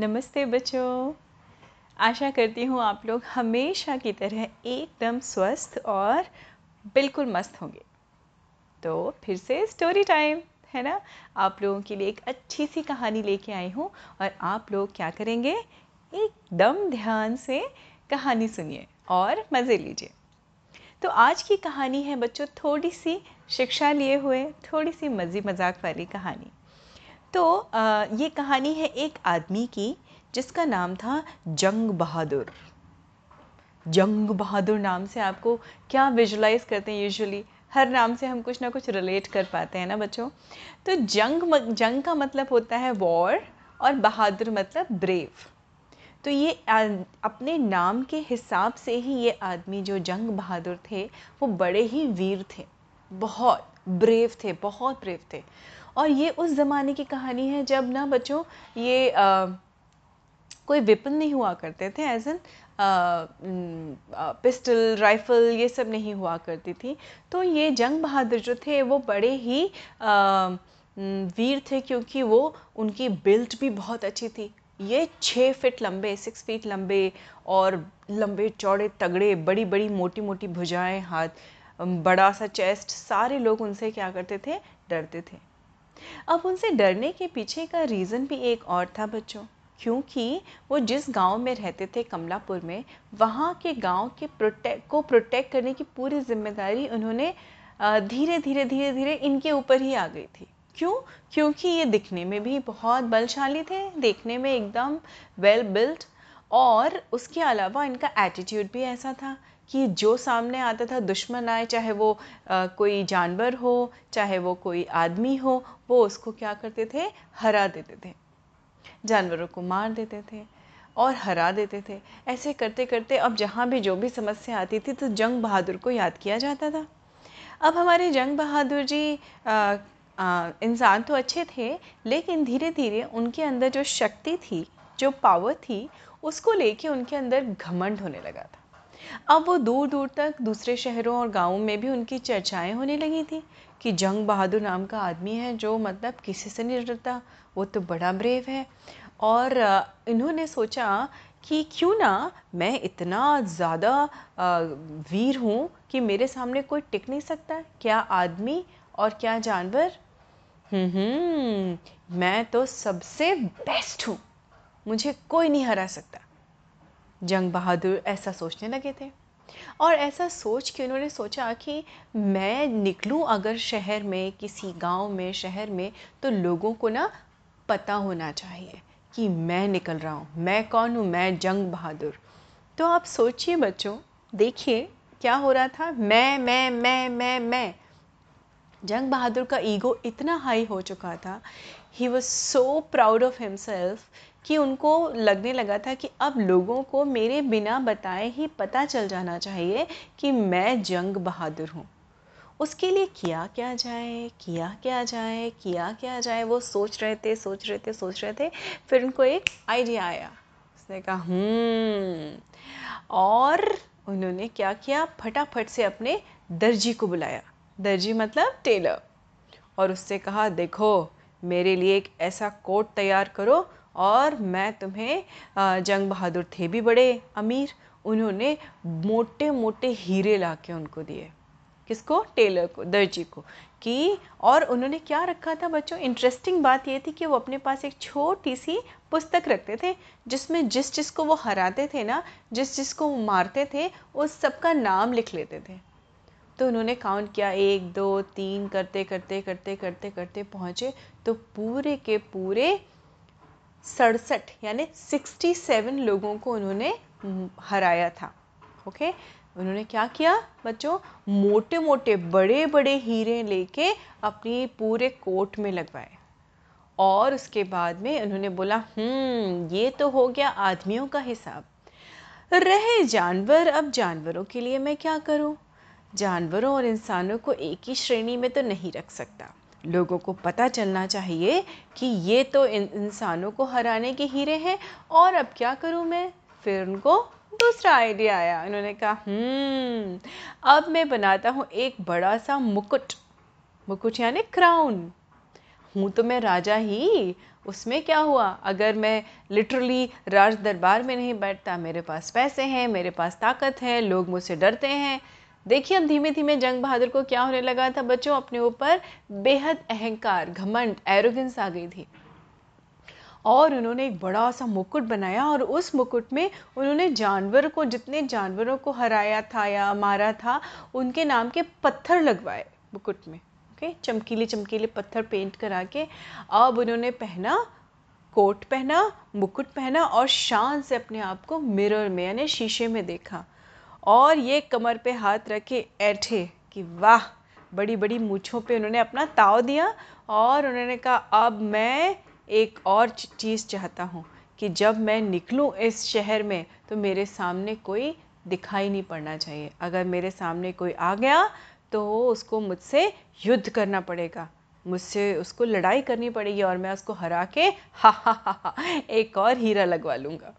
नमस्ते बच्चों। आशा करती हूँ आप लोग हमेशा की तरह एकदम स्वस्थ और बिल्कुल मस्त होंगे। तो फिर से स्टोरी टाइम है ना? आप लोगों के लिए एक अच्छी सी कहानी लेके आई हूँ और आप लोग क्या करेंगे? एकदम ध्यान से कहानी सुनिए और मज़े लीजिए। तो आज की कहानी है बच्चों थोड़ी सी शिक्षा लिए हुए, थोड़ी सी मज़ी मज़ाक वाली कहानी। तो ये कहानी है एक आदमी की, जिसका नाम था जंग बहादुर। जंग बहादुर नाम से आपको क्या विजुलाइज करते हैं यूजुअली हर नाम से हम कुछ ना कुछ रिलेट कर पाते हैं ना बच्चों? तो जंग जंग का मतलब होता है वॉर और बहादुर मतलब ब्रेव तो ये अपने नाम के हिसाब से ही ये आदमी जो जंग बहादुर थे, वो बड़े ही वीर थे। बहुत ब्रेव थे, बहुत ब्रेव थे। और ये उस ज़माने की कहानी है जब ना बच्चों ये आ, कोई विपन नहीं हुआ करते थे एज एन पिस्टल राइफल ये सब नहीं हुआ करती थी। तो ये जंग बहादुर जो थे वो बड़े ही आ, वीर थे क्योंकि वो उनकी बिल्ट भी बहुत अच्छी थी। ये छः फिट लंबे सिक्स फीट लंबे और लंबे चौड़े तगड़े बड़ी बड़ी मोटी मोटी भुजाएँ हाथ बड़ा सा चेस्ट सारे लोग उनसे क्या करते थे? डरते थे। अब उनसे डरने के पीछे का रीज़न भी एक और था बच्चों, क्योंकि वो जिस गाँव में रहते थे कमलापुर में, वहाँ के गाँव के प्रोटेक्ट को प्रोटेक्ट करने की पूरी ज़िम्मेदारी उन्होंने धीरे धीरे धीरे धीरे इनके ऊपर ही आ गई थी। क्यों? क्योंकि ये दिखने में भी बहुत बलशाली थे, देखने में एकदम वेल बिल्ट और उसके अलावा इनका एटीट्यूड भी ऐसा था कि जो सामने आता था दुश्मन आए चाहे वो आ, कोई जानवर हो चाहे वो कोई आदमी हो वो उसको क्या करते थे? हरा देते थे। जानवरों को मार देते थे और हरा देते थे। ऐसे करते करते अब जहाँ भी जो भी समस्या आती थी तो जंग बहादुर को याद किया जाता था। अब हमारे जंग बहादुर जी इंसान तो अच्छे थे लेकिन धीरे धीरे उनके अंदर जो शक्ति थी जो पावर थी उसको लेके उनके अंदर घमंड होने लगा था। अब वो दूर दूर तक दूसरे शहरों और गाँवों में भी उनकी चर्चाएँ होने लगी थी कि जंग बहादुर नाम का आदमी है जो मतलब किसी से नहीं डरता, वो तो बड़ा ब्रेव है। और इन्होंने सोचा कि क्यों ना मैं इतना ज़्यादा वीर हूँ कि मेरे सामने कोई टिक नहीं सकता। क्या आदमी और क्या जानवर? मैं तो सबसे बेस्ट हूँ, मुझे कोई नहीं हरा सकता। जंग बहादुर ऐसा सोचने लगे थे। और ऐसा सोच के उन्होंने सोचा कि मैं निकलूं अगर शहर में, किसी गाँव में, शहर में तो लोगों को ना पता होना चाहिए कि मैं निकल रहा हूँ। मैं कौन हूँ? मैं जंग बहादुर। तो आप सोचिए बच्चों, देखिए क्या हो रहा था। मैं मैं मैं मैं मैं। जंग बहादुर का ईगो इतना हाई हो चुका था। He was so proud of himself कि उनको लगने लगा था कि अब लोगों को मेरे बिना बताए ही पता चल जाना चाहिए कि मैं जंग बहादुर हूँ। उसके लिए किया क्या जाए, किया क्या जाए, किया क्या जाए, वो सोच रहे थे, सोच रहे थे, सोच रहे थे, फिर उनको एक आइडिया आया। उसने कहा हम्म। और उन्होंने क्या किया? फटाफट से अपने दर्जी को बुलाया। दर्जी मतलब टेलर और उससे कहा, देखो, मेरे लिए एक ऐसा कोट तैयार करो और मैं तुम्हें जंग बहादुर थे भी बड़े अमीर। उन्होंने मोटे मोटे हीरे ला के उनको दिए, किसको? टेलर को, दर्जी को, कि और उन्होंने क्या रखा था बच्चों? इंटरेस्टिंग बात ये थी कि वो अपने पास एक छोटी सी पुस्तक रखते थे, जिसमें जिस जिसको वो हराते थे ना, जिस जिसको वो मारते थे, उस सबका नाम लिख लेते थे। तो उन्होंने काउंट किया, एक, दो, तीन करते करते करते करते करते पहुँचे तो पूरे के पूरे सड़सठ, यानी सिक्सटी सेवन लोगों को उन्होंने हराया था। ओके उन्होंने क्या किया बच्चों? मोटे मोटे बड़े बड़े हीरे लेके अपनी पूरे कोट में लगवाए। और उसके बाद में उन्होंने बोला हम्म ये तो हो गया आदमियों का हिसाब। रहे जानवर, अब जानवरों के लिए मैं क्या करूँ? जानवरों और इंसानों को एक ही श्रेणी में तो नहीं रख सकता। लोगों को पता चलना चाहिए कि ये तो इन, इंसानों को हराने के हीरे हैं, और अब क्या करूँ मैं? फिर उनको दूसरा आइडिया आया। उन्होंने कहा हम्म अब मैं बनाता हूँ एक बड़ा सा मुकुट। मुकुट यानी क्राउन हूँ तो मैं राजा ही। उसमें क्या हुआ? अगर मैं लिटरली राज दरबार में नहीं बैठता, मेरे पास पैसे हैं, मेरे पास ताकत है, लोग मुझसे डरते हैं। देखिए, अब धीमे धीमे जंग बहादुर को क्या होने लगा था? बच्चों, अपने ऊपर बेहद अहंकार, घमंड एरोगेंस आ गई थी। और उन्होंने एक बड़ा सा मुकुट बनाया और उस मुकुट में उन्होंने जानवर को, जितने जानवरों को हराया था या मारा था, उनके नाम के पत्थर लगवाए मुकुट में, ओके? चमकीले चमकीले पत्थर पेंट करा के अब उन्होंने पहना, कोट पहना, मुकुट पहना और शान से अपने आप को मिरर में, यानी शीशे में देखा। और ये कमर पे हाथ रखे ऐठे कि वाह बड़ी बड़ी मूछों पे उन्होंने अपना ताव दिया और उन्होंने कहा, अब मैं एक और चीज़ चाहता हूँ कि जब मैं निकलूँ इस शहर में तो मेरे सामने कोई दिखाई नहीं पड़ना चाहिए। अगर मेरे सामने कोई आ गया तो उसको मुझसे युद्ध करना पड़ेगा। मुझसे उसको लड़ाई करनी पड़ेगी और मैं उसको हरा के हा हा हा हा, एक और हीरा लगवा लूँगा।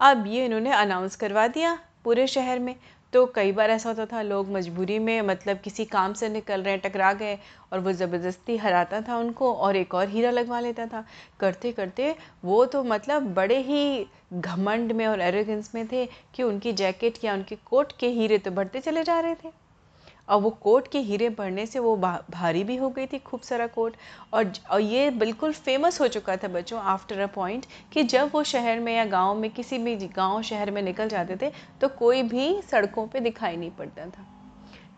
अब ये इन्होंने अनाउंस करवा दिया। पूरे शहर में तो कई बार ऐसा होता था, लोग मजबूरी में मतलब किसी काम से निकल रहे हैं टकरा गए, और वो ज़बरदस्ती हराता था उनको, और एक और हीरा लगवा लेता था। करते करते वो तो मतलब बड़े ही घमंड में और एरोगेंस में थे कि उनकी जैकेट या उनके कोट के हीरे तो बढ़ते चले जा रहे थे। और वो कोट के हीरे बढ़ने से वो भारी भी हो गई थी खूब सारा कोट। और, और ये बिल्कुल फ़ेमस हो चुका था बच्चों आफ्टर अ पॉइंट कि जब वो शहर में या गाँव में किसी भी गाँव शहर में निकल जाते थे तो कोई भी सड़कों पे दिखाई नहीं पड़ता था।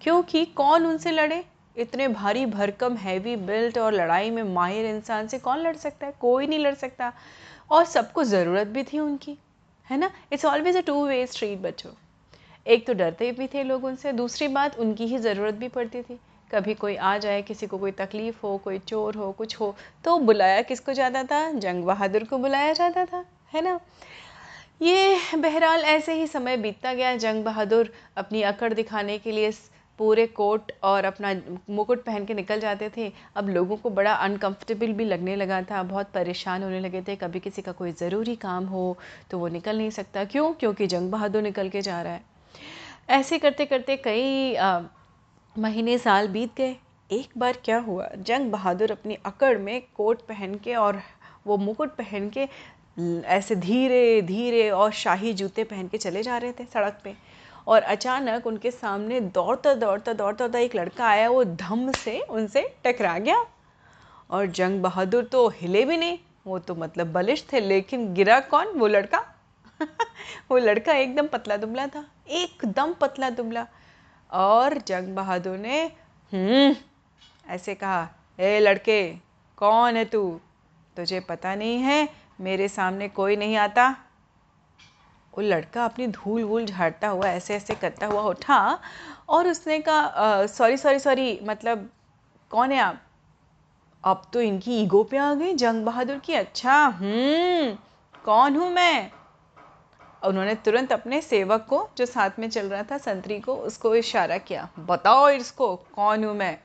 क्योंकि कौन उनसे लड़े? इतने भारी भरकम हैवी बिल्ट और लड़ाई में माहिर इंसान से कौन लड़ सकता है? कोई नहीं लड़ सकता। और सबको ज़रूरत भी थी उनकी है ना? It's always a two way street बच्चों। एक तो डरते भी थे लोग उनसे, दूसरी बात उनकी ही ज़रूरत भी पड़ती थी। कभी कोई आ जाए, किसी को कोई तकलीफ़ हो, कोई चोर हो, कुछ हो तो बुलाया किसको जाता था? जंग बहादुर को बुलाया जाता था, है ना? ये बहरहाल ऐसे ही समय बीतता गया। जंग बहादुर अपनी अकड़ दिखाने के लिए पूरे कोट और अपना मुकुट पहन के निकल जाते थे। अब लोगों को बड़ा अनकंफर्टेबल भी लगने लगा था, बहुत परेशान होने लगे थे। कभी किसी का कोई ज़रूरी काम हो तो वो निकल नहीं सकता। क्यों? क्योंकि जंग बहादुर निकल के जा रहा है। ऐसे करते करते कई महीने साल बीत गए। एक बार क्या हुआ? जंग बहादुर अपनी अकड़ में कोट पहन के और वो मुकुट पहन के ऐसे धीरे धीरे और शाही जूते पहन के चले जा रहे थे सड़क पे। और अचानक उनके सामने दौड़ता दौड़ता दौड़ता दौड़ता एक लड़का आया। वो धम से उनसे टकरा गया। और जंग बहादुर तो हिले भी नहीं। वो तो मतलब बलिश थे, लेकिन गिरा कौन? वो लड़का। वो लड़का एकदम पतला दुबला था। एकदम पतला दुबला। और जंग बहादुर ने हम्म ऐसे कहा ए लड़के, कौन है तू? तुझे पता नहीं है, मेरे सामने कोई नहीं आता। वो लड़का अपनी धूल वूल झाड़ता हुआ, ऐसे ऐसे करता हुआ उठा और उसने कहा सॉरी सॉरी सॉरी मतलब कौन है आप? अब तो इनकी ईगो पे आ गई जंग बहादुर की। अच्छा हम्म कौन हूँ मैं? उन्होंने तुरंत अपने सेवक को, जो साथ में चल रहा था, संतरी को, उसको इशारा किया, बताओ इसको, कौन हूँ मैं?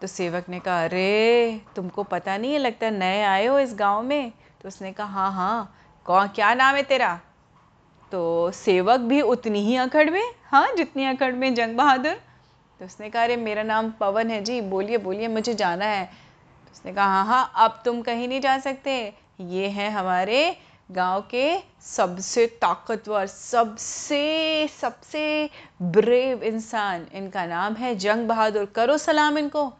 तो सेवक ने कहा, अरे, तुमको पता नहीं है, लगता नए आए हो इस गाँव में? तो उसने कहा हाँ हाँ कौन, क्या नाम है तेरा? तो सेवक भी उतनी ही अकड़ में हाँ जितनी अकड़ में, जंग बहादुर। तो उसने कहा, अरे, मेरा नाम पवन है जी, बोलिए बोलिए, मुझे जाना है। तो उसने कहा हाँ हाँ अब तुम कहीं नहीं जा सकते। ये हैं हमारे गाँव के सबसे ताकतवर, सबसे सबसे ब्रेव इंसान, इनका नाम है जंग बहादुर। करो सलाम इनको।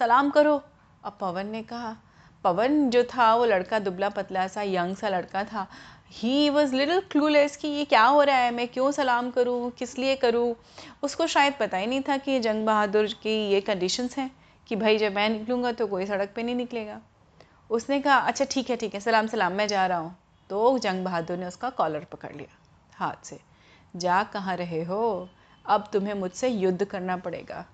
सलाम करो। अब पवन ने कहा, पवन जो था, वो लड़का दुबला पतला सा यंग सा लड़का था। ही वॉज़ लिटल क्लूलेस कि ये क्या हो रहा है, मैं क्यों सलाम करूँ, किस लिए करूँ? उसको शायद पता ही नहीं था कि जंग बहादुर की ये कंडीशंस हैं, कि भाई जब मैं निकलूँगा तो कोई सड़क पे नहीं निकलेगा। उसने कहा अच्छा ठीक है ठीक है, सलाम सलाम, मैं जा रहा हूँ। तो जंग बहादुर ने उसका कॉलर पकड़ लिया हाथ से। जा कहाँ रहे हो? अब तुम्हें मुझसे युद्ध करना पड़ेगा।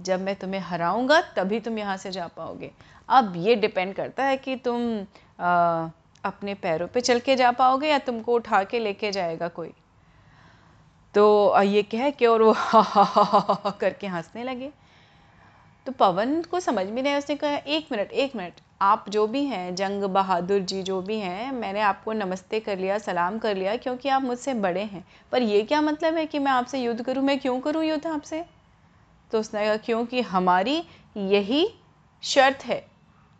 जब मैं तुम्हें हराऊँगा तभी तुम यहाँ से जा पाओगे। अब ये डिपेंड करता है कि तुम आ, अपने पैरों पे चल के जा पाओगे या तुमको उठा के लेके जाएगा कोई। तो ये कह के और वो करके हंसने लगे। तो पवन को समझ में नहीं उसने कहा एक मिनट एक मिनट आप जो भी हैं, जंग बहादुर जी जो भी हैं, मैंने आपको नमस्ते कर लिया, सलाम कर लिया, क्योंकि आप मुझसे बड़े हैं। पर यह क्या मतलब है कि मैं आपसे युद्ध करूँ? मैं क्यों करूँ युद्ध आपसे? तो उसने कहा, क्योंकि हमारी यही शर्त है।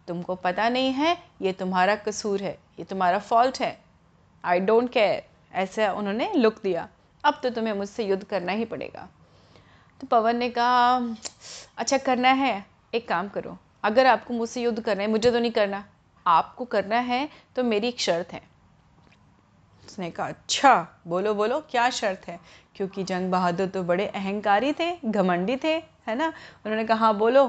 तुमको पता नहीं है, ये तुम्हारा कसूर है, ये तुम्हारा फॉल्ट है। आई डोंट केयर ऐसे उन्होंने लुक दिया। अब तो तुम्हें मुझसे युद्ध करना ही पड़ेगा। तो पवन ने कहा अच्छा करना है। एक काम करो। अगर आपको मुझसे युद्ध करना है, मुझे तो नहीं करना। आपको करना है तो मेरी एक शर्त है। उसने कहा अच्छा बोलो बोलो, क्या शर्त है? क्योंकि जंग बहादुर तो बड़े अहंकारी थे, घमंडी थे, है ना? उन्होंने कहा हाँ बोलो,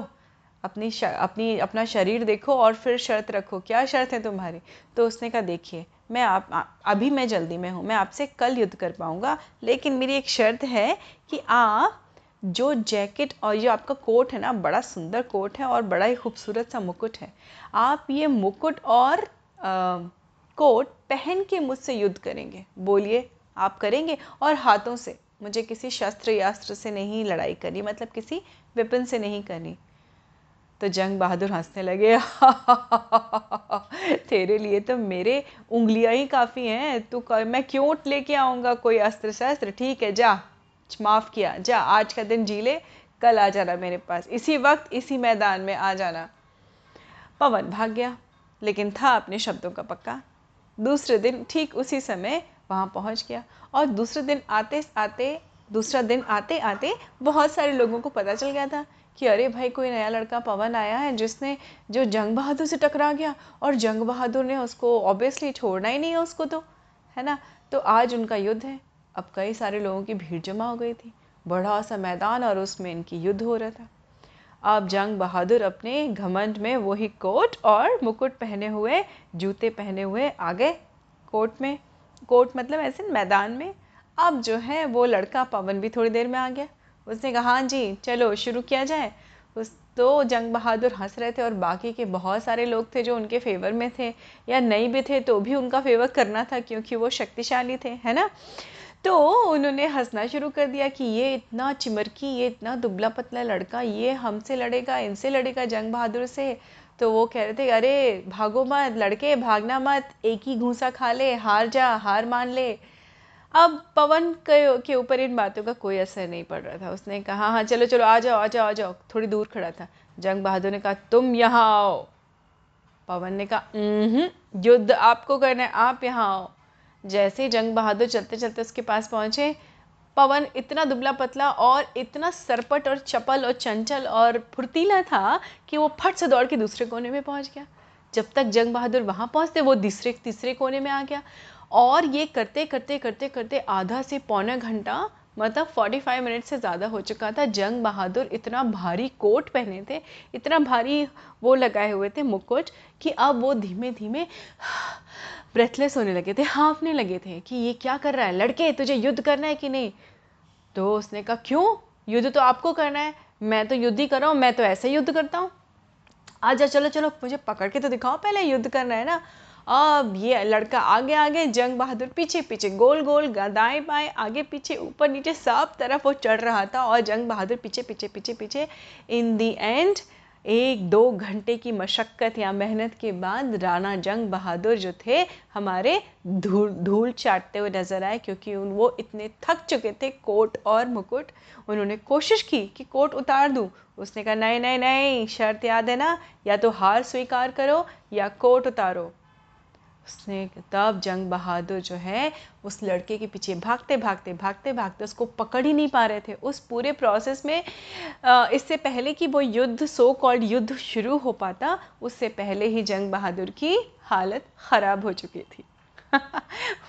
अपनी अपनी, अपना शरीर देखो और फिर शर्त रखो, क्या शर्त है तुम्हारी? तो उसने कहा, देखिए, मैं आप अभी मैं जल्दी में हूँ, मैं आपसे कल युद्ध कर पाऊँगा, लेकिन मेरी एक शर्त है कि आप जो जैकेट और ये आपका कोट है ना बड़ा सुंदर कोट है और बड़ा ही खूबसूरत सा मुकुट है। आप ये मुकुट और आ, कोट पहन के मुझसे युद्ध करेंगे। बोलिए आप करेंगे? और हाथों से। मुझे किसी शस्त्र यास्त्र से नहीं लड़ाई करनी मतलब किसी वेपन से नहीं करनी। तो जंग बहादुर हंसने लगे। तेरे लिए तो मेरे उंगलियाँ ही काफ़ी हैं। तू मैं क्यों लेके आऊँगा कोई अस्त्र शस्त्र ठीक है जा। माफ़ किया। जा, आज का दिन जी ले, कल आ जाना मेरे पास। इसी वक्त, इसी मैदान में आ जाना। पवन भाग गया, लेकिन था अपने शब्दों का पक्का। दूसरे दिन ठीक उसी समय वहाँ पहुँच गया। और दूसरे दिन आते आते, दूसरा दिन आते आते बहुत सारे लोगों को पता चल गया था कि अरे भाई, कोई नया लड़का पवन आया है जिसने, जो जंग बहादुर से टकरा गया। और जंग बहादुर ने उसको ऑब्वियसली छोड़ना ही नहीं है उसको तो है ना? तो आज उनका युद्ध है। अब कई सारे लोगों की भीड़ जमा हो गई थी। बड़ा सा मैदान और उसमें इनकी युद्ध हो रहा था। अब जंग बहादुर अपने घमंड में वही कोट और मुकुट पहने हुए, जूते पहने हुए आगे कोट में। कोट मतलब ऐसे मैदान में। अब जो है वो लड़का पवन भी थोड़ी देर में आ गया। उसने कहा हाँ जी, चलो शुरू किया जाए। उस तो जंग बहादुर हंस रहे थे और बाकी के बहुत सारे लोग थे जो उनके फेवर में थे या नहीं भी थे तो भी उनका फेवर करना था क्योंकि वो शक्तिशाली थे, है ना? तो उन्होंने हंसना शुरू कर दिया कि ये इतना चिमरकी, ये इतना दुबला पतला लड़का, ये हमसे लड़ेगा, इनसे लड़ेगा जंग बहादुर से। तो वो कह रहे थे, अरे, भागो मत, लड़के, भागना मत, एक ही घूसा खा ले, हार जा, हार मान ले। अब पवन के ऊपर इन बातों का कोई असर नहीं पड़ रहा था। उसने कहा हाँ चलो चलो, आ जाओ आ जाओ आ जाओ। थोड़ी दूर खड़ा था। जंग बहादुर ने कहा, तुम यहाँ आओ। पवन ने कहा युद्ध आपको करना है, आप यहाँ आओ। जैसे जंग बहादुर चलते चलते उसके पास पहुँचे, पवन इतना दुबला पतला और इतना सरपट और चपल और चंचल और फुर्तीला था कि वो फट से दौड़ के दूसरे कोने में पहुँच गया। जब तक जंग बहादुर वहाँ पहुँचते, वो तीसरे तीसरे कोने में आ गया। और ये करते करते करते करते आधा से पौना घंटा मतलब 45 मिनट से ज़्यादा हो चुका था। जंग बहादुर इतना भारी कोट पहने थे, इतना भारी वो लगाए हुए थे मुकुट कि अब वो धीमे धीमे ब्रेथलेस होने लगे थे, हाँफने लगे थे कि ये क्या कर रहा है? लड़के, तुझे युद्ध करना है कि नहीं? तो उसने कहा, क्यों? युद्ध तो आपको करना है। मैं तो युद्ध ही कर रहा हूँ, मैं तो ऐसे युद्ध करता हूँ। आजा चलो चलो, मुझे पकड़ के तो दिखाओ, पहले युद्ध करना है ना? अब ये लड़का आगे आगे, जंग बहादुर पीछे पीछे, गोल गोल, दाएँ बाएँ, आगे पीछे, ऊपर नीचे, सब तरफ़ वो चढ़ रहा था और जंग बहादुर पीछे पीछे पीछे पीछे इन दी एंड एक दो घंटे की मशक्क़त या मेहनत के बाद राणा जंग बहादुर जो थे, हमारे धूल धूल चाटते हुए नज़र आए क्योंकि उन, वो इतने थक चुके थे कोट और मुकुट। उन्होंने कोशिश की कि कोट उतार दूँ। उसने कहा, नहीं नहीं नहीं, शर्त याद है ना, या तो हार स्वीकार करो या कोट उतारो। उसने तब जंग बहादुर जो है, उस लड़के के पीछे भागते भागते भागते भागते उसको पकड़ ही नहीं पा रहे थे। उस पूरे प्रोसेस में इससे पहले कि वो युद्ध सो कॉल्ड युद्ध शुरू हो पाता, उससे पहले ही जंग बहादुर की हालत ख़राब हो चुकी थी।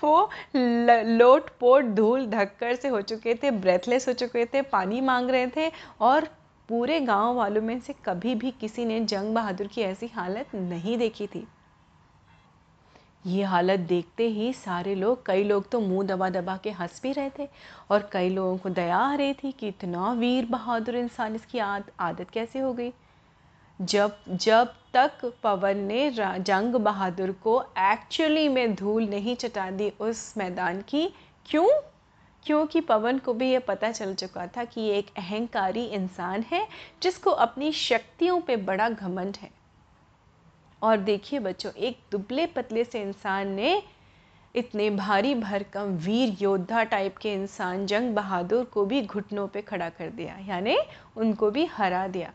वो लोट पोट धूल धक्कर से हो चुके थे ब्रेथलेस हो चुके थे, पानी मांग रहे थे और पूरे गाँव वालों में से कभी भी किसी ने जंग बहादुर की ऐसी हालत नहीं देखी थी। ये हालत देखते ही सारे लोग कई लोग तो मुँह दबा दबा के हंस भी रहे थे और कई लोगों को दया आ रही थी कि इतना वीर बहादुर इंसान इसकी आद, आदत कैसे हो गई। जब जब तक पवन ने जंग बहादुर को एक्चुअली में धूल नहीं चटा दी उस मैदान की क्यों? क्योंकि पवन को भी ये पता चल चुका था कि ये एक अहंकारी इंसान है जिसको अपनी शक्तियों पे बड़ा घमंड है। और देखिए बच्चों, एक दुबले पतले से इंसान ने इतने भारी भरकम वीर योद्धा टाइप के इंसान जंग बहादुर को भी घुटनों पे खड़ा कर दिया, यानी उनको भी हरा दिया।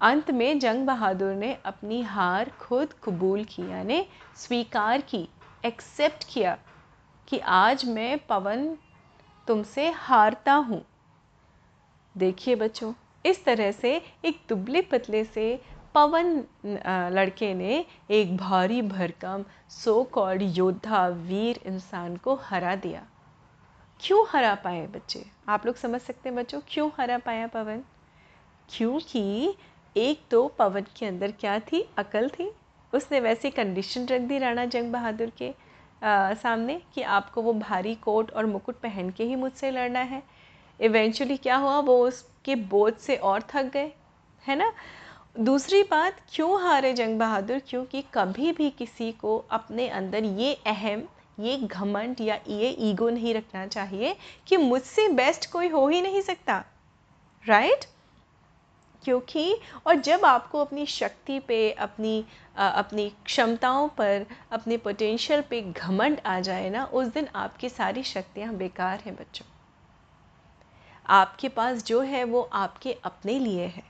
अंत में जंग बहादुर ने अपनी हार खुद कबूल की, यानी स्वीकार की, एक्सेप्ट किया कि आज मैं पवन तुमसे हारता हूँ। देखिए बच्चों, इस तरह से एक दुबले पतले से पवन लड़के ने एक भारी भरकम सो कॉल्ड योद्धा वीर इंसान को हरा दिया। क्यों हरा पाए बच्चे? आप लोग समझ सकते हैं बच्चों क्यों हरा पाया पवन? क्योंकि एक तो पवन के अंदर क्या थी? अकल थी। उसने वैसी कंडीशन रख दी राणा जंग बहादुर के आ, सामने कि आपको वो भारी कोट और मुकुट पहन के ही मुझसे लड़ना है। इवेंचुअली क्या हुआ? वो उसके बोझ से और थक गए है ना? दूसरी बात क्यों हारे जंग बहादुर? क्योंकि कभी भी किसी को अपने अंदर ये अहम ये घमंड या ये ईगो नहीं रखना चाहिए कि मुझसे बेस्ट कोई हो ही नहीं सकता। Right right? क्योंकि और जब आपको अपनी शक्ति पे अपनी आ, अपनी क्षमताओं पर अपने पोटेंशियल पे घमंड आ जाए ना उस दिन आपकी सारी शक्तियाँ बेकार हैं बच्चों। आपके पास जो है वो आपके अपने लिए है।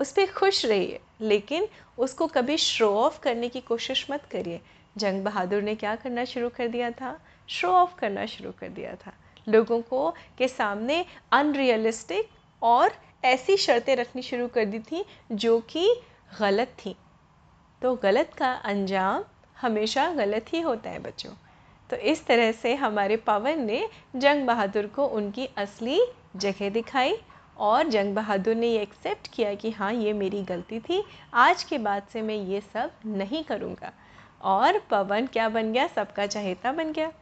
उस पर खुश रहिए, लेकिन उसको कभी शो ऑफ़ करने की कोशिश मत करिए। जंग बहादुर ने क्या करना शुरू कर दिया था? शो ऑफ़ करना शुरू कर दिया था। लोगों को के सामने अनरियलिस्टिक और ऐसी शर्तें रखनी शुरू कर दी थी जो कि गलत थी। तो गलत का अंजाम हमेशा गलत ही होता है बच्चों। तो इस तरह से हमारे पवन ने जंग बहादुर को उनकी असली जगह दिखाई। और जंग बहादुर ने ये एक्सेप्ट किया कि हाँ ये मेरी गलती थी। आज के बाद से मैं ये सब नहीं करूँगा। और पवन क्या बन गया? सबका चहेता बन गया।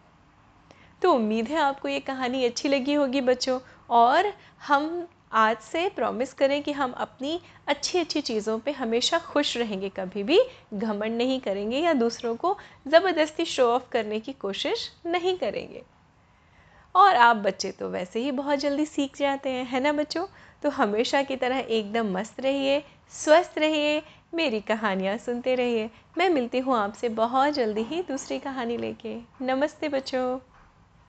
तो उम्मीद है आपको ये कहानी अच्छी लगी होगी बच्चों। और हम आज से प्रॉमिस करें कि हम अपनी अच्छी अच्छी चीज़ों पे हमेशा खुश रहेंगे। कभी भी घमंड नहीं करेंगे या दूसरों को ज़बरदस्ती शो ऑफ़ करने की कोशिश नहीं करेंगे। और आप बच्चे तो वैसे ही बहुत जल्दी सीख जाते हैं, है ना बच्चों? तो हमेशा की तरह एकदम मस्त रहिए, स्वस्थ रहिए, मेरी कहानियाँ सुनते रहिए। मैं मिलती हूँ आपसे बहुत जल्दी ही दूसरी कहानी लेके। नमस्ते बच्चों।